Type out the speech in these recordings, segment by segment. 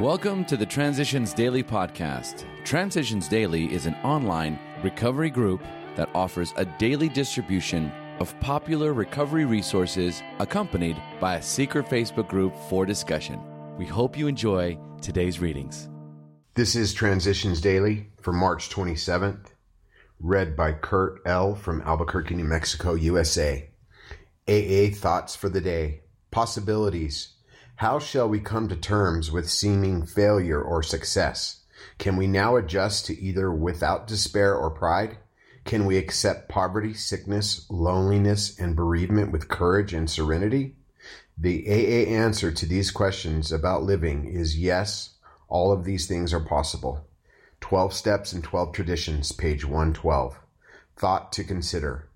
Welcome to the Transitions Daily podcast. Transitions Daily is an online recovery group that offers a daily distribution of popular recovery resources accompanied by a secret Facebook group for discussion. We hope you enjoy today's readings. This is Transitions Daily for March 27th, read by Kurt L. from Albuquerque, New Mexico, USA. AA Thoughts for the Day Possibilities how shall we come to terms with seeming failure or success? Can we now adjust to either without despair or pride? Can we accept poverty, sickness, loneliness, and bereavement with courage and serenity? The AA answer to these questions about living is yes, all of these things are possible. 12 Steps and 12 Traditions, page 112. Thought to consider.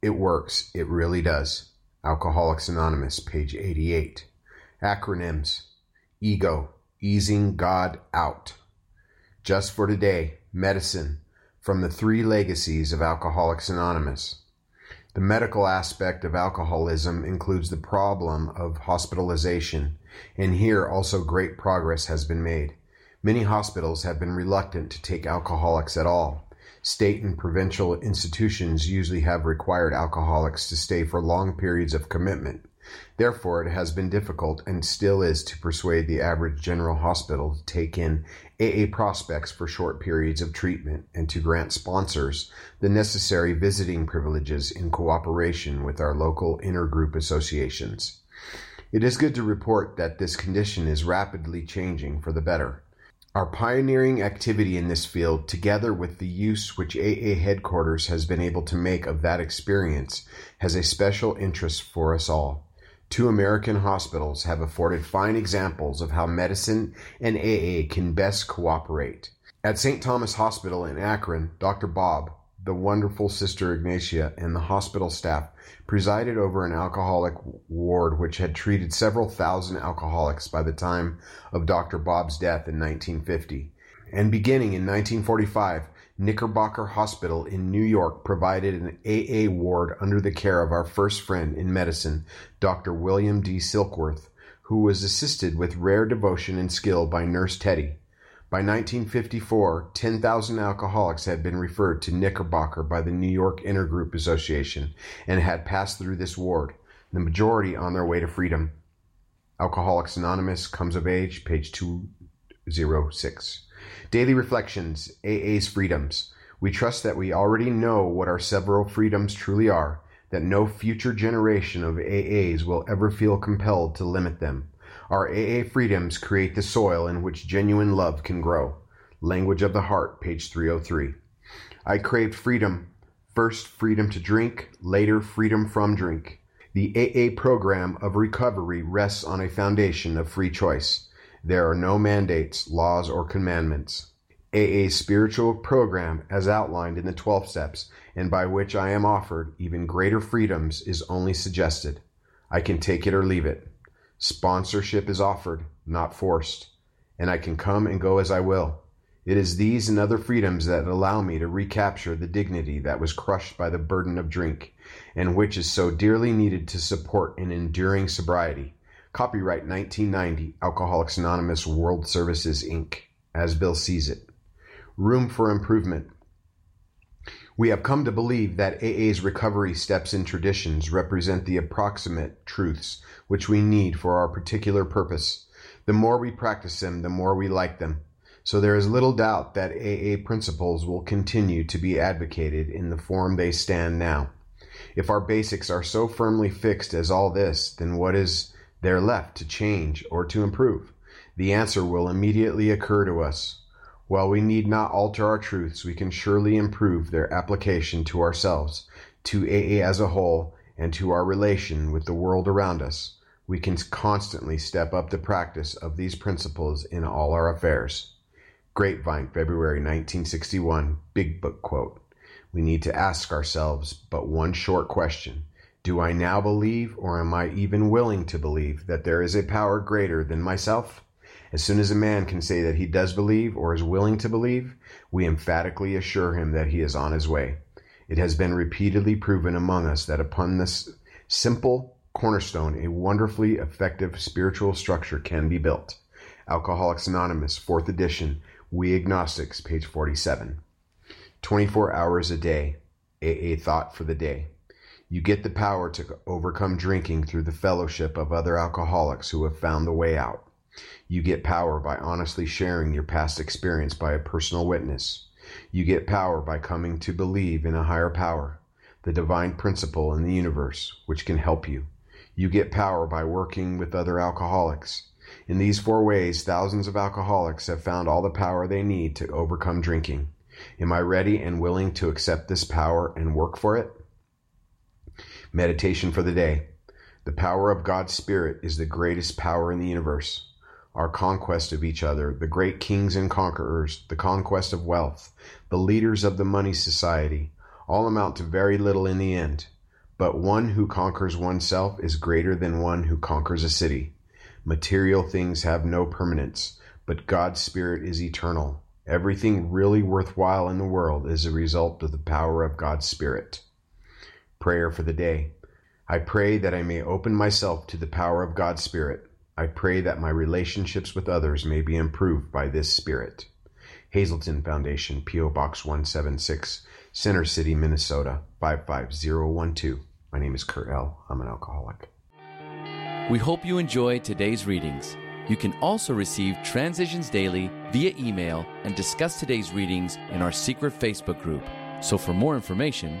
It works. It really does. Alcoholics Anonymous, page 88. Acronyms Ego, easing God out. Just for today, medicine from the three legacies of Alcoholics Anonymous. The medical aspect of alcoholism includes the problem of hospitalization, and here also great progress has been made. Many hospitals have been reluctant to take alcoholics at all. State and provincial institutions usually have required alcoholics to stay for long periods of commitment. Therefore, it has been difficult, and still is, to persuade the average general hospital to take in AA prospects for short periods of treatment and to grant sponsors the necessary visiting privileges in cooperation with our local intergroup associations. It is good to report that this condition is rapidly changing for the better. Our pioneering activity in this field, together with the use which AA headquarters has been able to make of that experience, has a special interest for us all. Two American hospitals have afforded fine examples of how medicine and AA can best cooperate. At St. Thomas Hospital in Akron, Dr. Bob, the wonderful Sister Ignatia, and the hospital staff presided over an alcoholic ward which had treated several thousand alcoholics by the time of Dr. Bob's death in 1950. And beginning in 1945, Knickerbocker Hospital in New York provided an AA ward under the care of our first friend in medicine, Dr. William D. Silkworth, who was assisted with rare devotion and skill by Nurse Teddy. By 1954, 10,000 alcoholics had been referred to Knickerbocker by the New York Intergroup Association and had passed through this ward, the majority on their way to freedom. Alcoholics Anonymous comes of age, page 206. Daily Reflections, AA's Freedoms. We trust that we already know what our several freedoms truly are, that no future generation of AAs will ever feel compelled to limit them. Our AA freedoms create the soil in which genuine love can grow. Language of the Heart, page 303. I craved freedom. First, freedom to drink, later, freedom from drink. The AA program of recovery rests on a foundation of free choice. There are no mandates, laws, or commandments. AA's spiritual program, as outlined in the 12 steps, and by which I am offered even greater freedoms, is only suggested. I can take it or leave it. Sponsorship is offered, not forced, and I can come and go as I will. It is these and other freedoms that allow me to recapture the dignity that was crushed by the burden of drink, and which is so dearly needed to support an enduring sobriety. Copyright 1990, Alcoholics Anonymous World Services, Inc., as Bill sees it. Room for improvement. We have come to believe that AA's recovery steps and traditions represent the approximate truths which we need for our particular purpose. The more we practice them, the more we like them. So there is little doubt that AA principles will continue to be advocated in the form they stand now. If our basics are so firmly fixed as all this, then what is there left to change or to improve? The answer will immediately occur to us. While we need not alter our truths, we can surely improve their application to ourselves, to AA as a whole, and to our relation with the world around us. We can constantly step up the practice of these principles in all our affairs. Grapevine, February 1961, Big Book quote. We need to ask ourselves but one short question. Do I now believe, or am I even willing to believe, that there is a power greater than myself? As soon as a man can say that he does believe or is willing to believe, we emphatically assure him that he is on his way. It has been repeatedly proven among us that upon this simple cornerstone a wonderfully effective spiritual structure can be built. Alcoholics Anonymous, 4th edition, We Agnostics, page 47. 24 hours a day, AA thought for the day. You get the power to overcome drinking through the fellowship of other alcoholics who have found the way out. You get power by honestly sharing your past experience by a personal witness. You get power by coming to believe in a higher power, the divine principle in the universe, which can help you. You get power by working with other alcoholics. In these four ways, thousands of alcoholics have found all the power they need to overcome drinking. Am I ready and willing to accept this power and work for it? Meditation for the day. The power of God's Spirit is the greatest power in the universe. Our conquest of each other, the great kings and conquerors, the conquest of wealth, the leaders of the money society, all amount to very little in the end. But one who conquers oneself is greater than one who conquers a city. Material things have no permanence, but God's Spirit is eternal. Everything really worthwhile in the world is a result of the power of God's Spirit. Prayer for the day. I pray that I may open myself to the power of God's Spirit. I pray that my relationships with others may be improved by this Spirit. Hazelden Foundation, P.O. Box 176, Center City, Minnesota 55012. My name is Kurt L. I'm an alcoholic. We hope you enjoyed today's readings. You can also receive Transitions Daily via email and discuss today's readings in our secret Facebook group. So for more information,